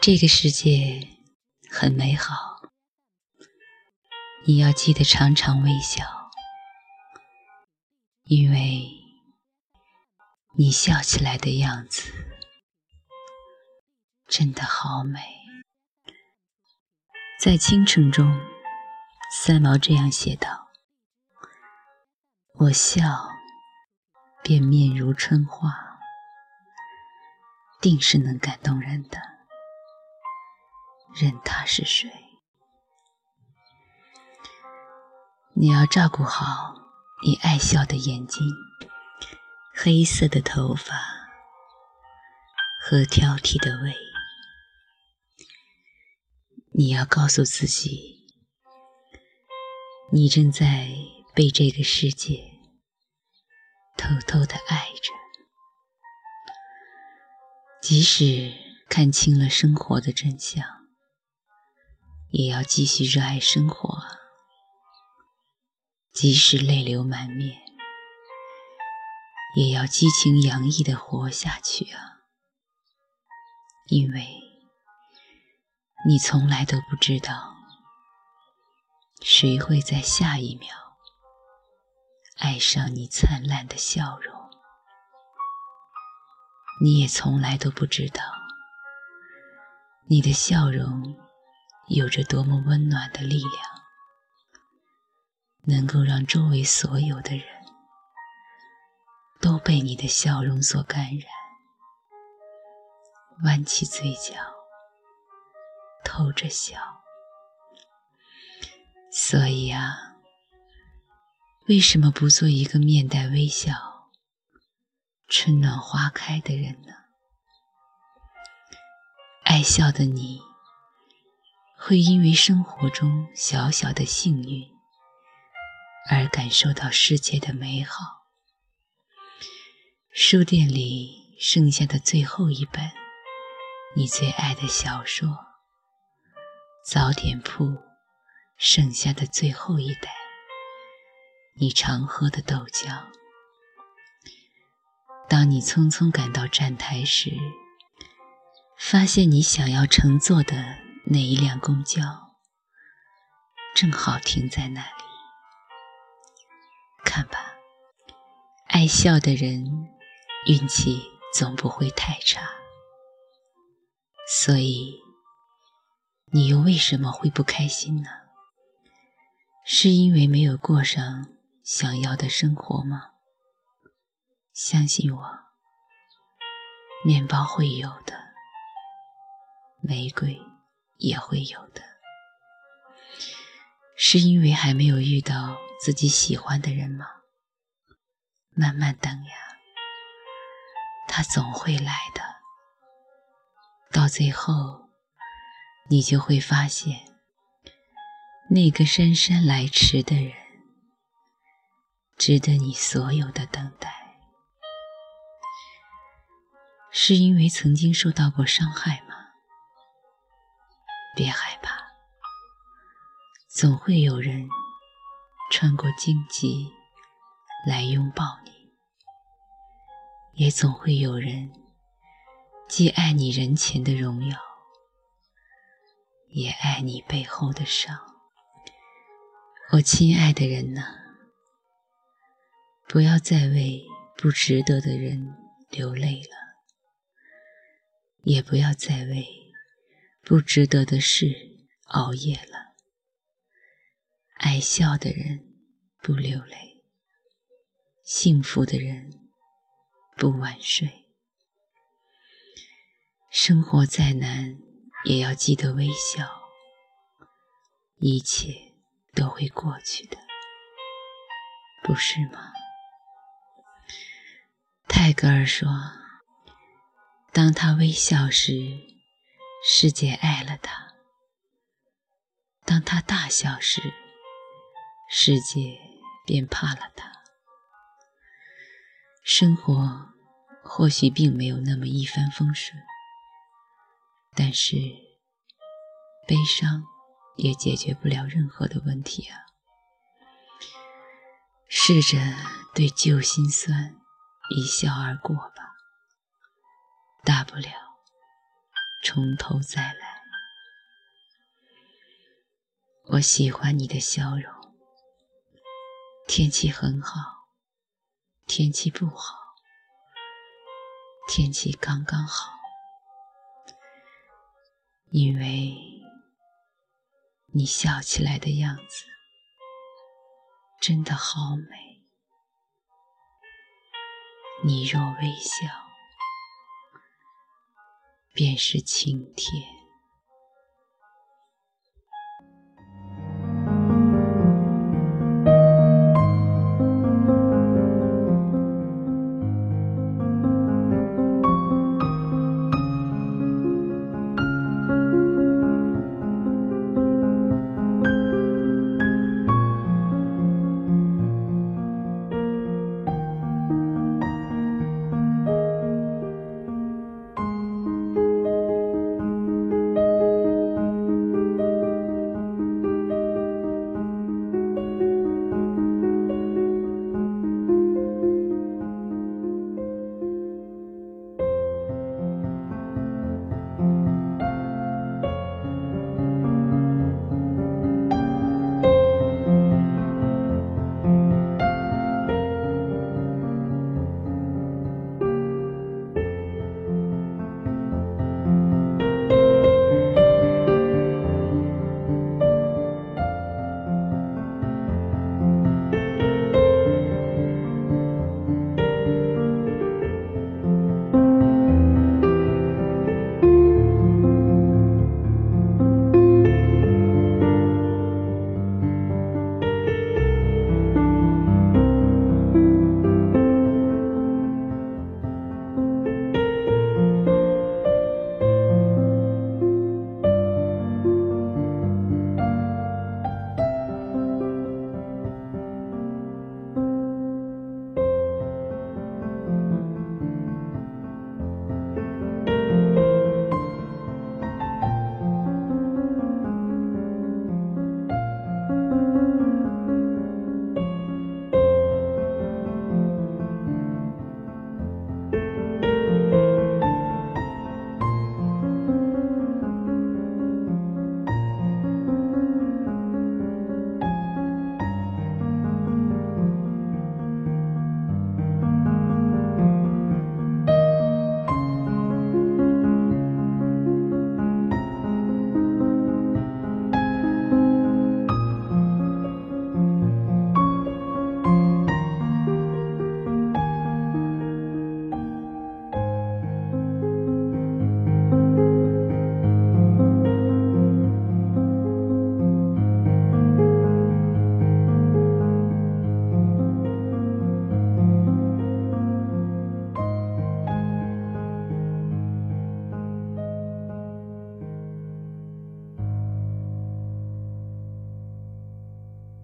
这个世界很美好，你要记得常常微笑，因为你笑起来的样子真的好美。在《倾城》中，三毛这样写道：“我笑，便面如春花，定是能感动人的。”任他是谁，你要照顾好你爱笑的眼睛、黑色的头发和挑剔的胃。你要告诉自己，你正在被这个世界偷偷的爱着，即使看清了生活的真相。也要继续热爱生活，即使泪流满面，也要激情洋溢的活下去啊！因为你从来都不知道，谁会在下一秒爱上你灿烂的笑容，你也从来都不知道，你的笑容。有着多么温暖的力量，能够让周围所有的人都被你的笑容所感染，弯起嘴角，透着笑。所以啊，为什么不做一个面带微笑、春暖花开的人呢？爱笑的你。会因为生活中小小的幸运而感受到世界的美好。书店里剩下的最后一本你最爱的小说，早点铺剩下的最后一袋你常喝的豆浆。当你匆匆赶到站台时，发现你想要乘坐的。那一辆公交正好停在那里。看吧，爱笑的人运气总不会太差。所以，你又为什么会不开心呢？是因为没有过上想要的生活吗？相信我，面包会有的，玫瑰。也会有的，是因为还没有遇到自己喜欢的人吗？慢慢等呀，他总会来的。到最后，你就会发现，那个姗姗来迟的人，值得你所有的等待。是因为曾经受到过伤害吗？别害怕，总会有人穿过荆棘来拥抱你，也总会有人既爱你人前的荣耀，也爱你背后的伤。我亲爱的人呐，不要再为不值得的人流泪了，也不要再为。不值得的事，熬夜了。爱笑的人不流泪，幸福的人不晚睡。生活再难，也要记得微笑，一切都会过去的，不是吗？泰戈尔说：“当他微笑时。”世界爱了他。当他大笑时，世界便怕了他。生活或许并没有那么一帆风顺，但是悲伤也解决不了任何的问题啊！试着对旧心酸一笑而过吧，大不了。从头再来。我喜欢你的笑容。天气很好，天气不好，天气刚刚好，因为你笑起来的样子真的好美。你若微笑，便是晴天。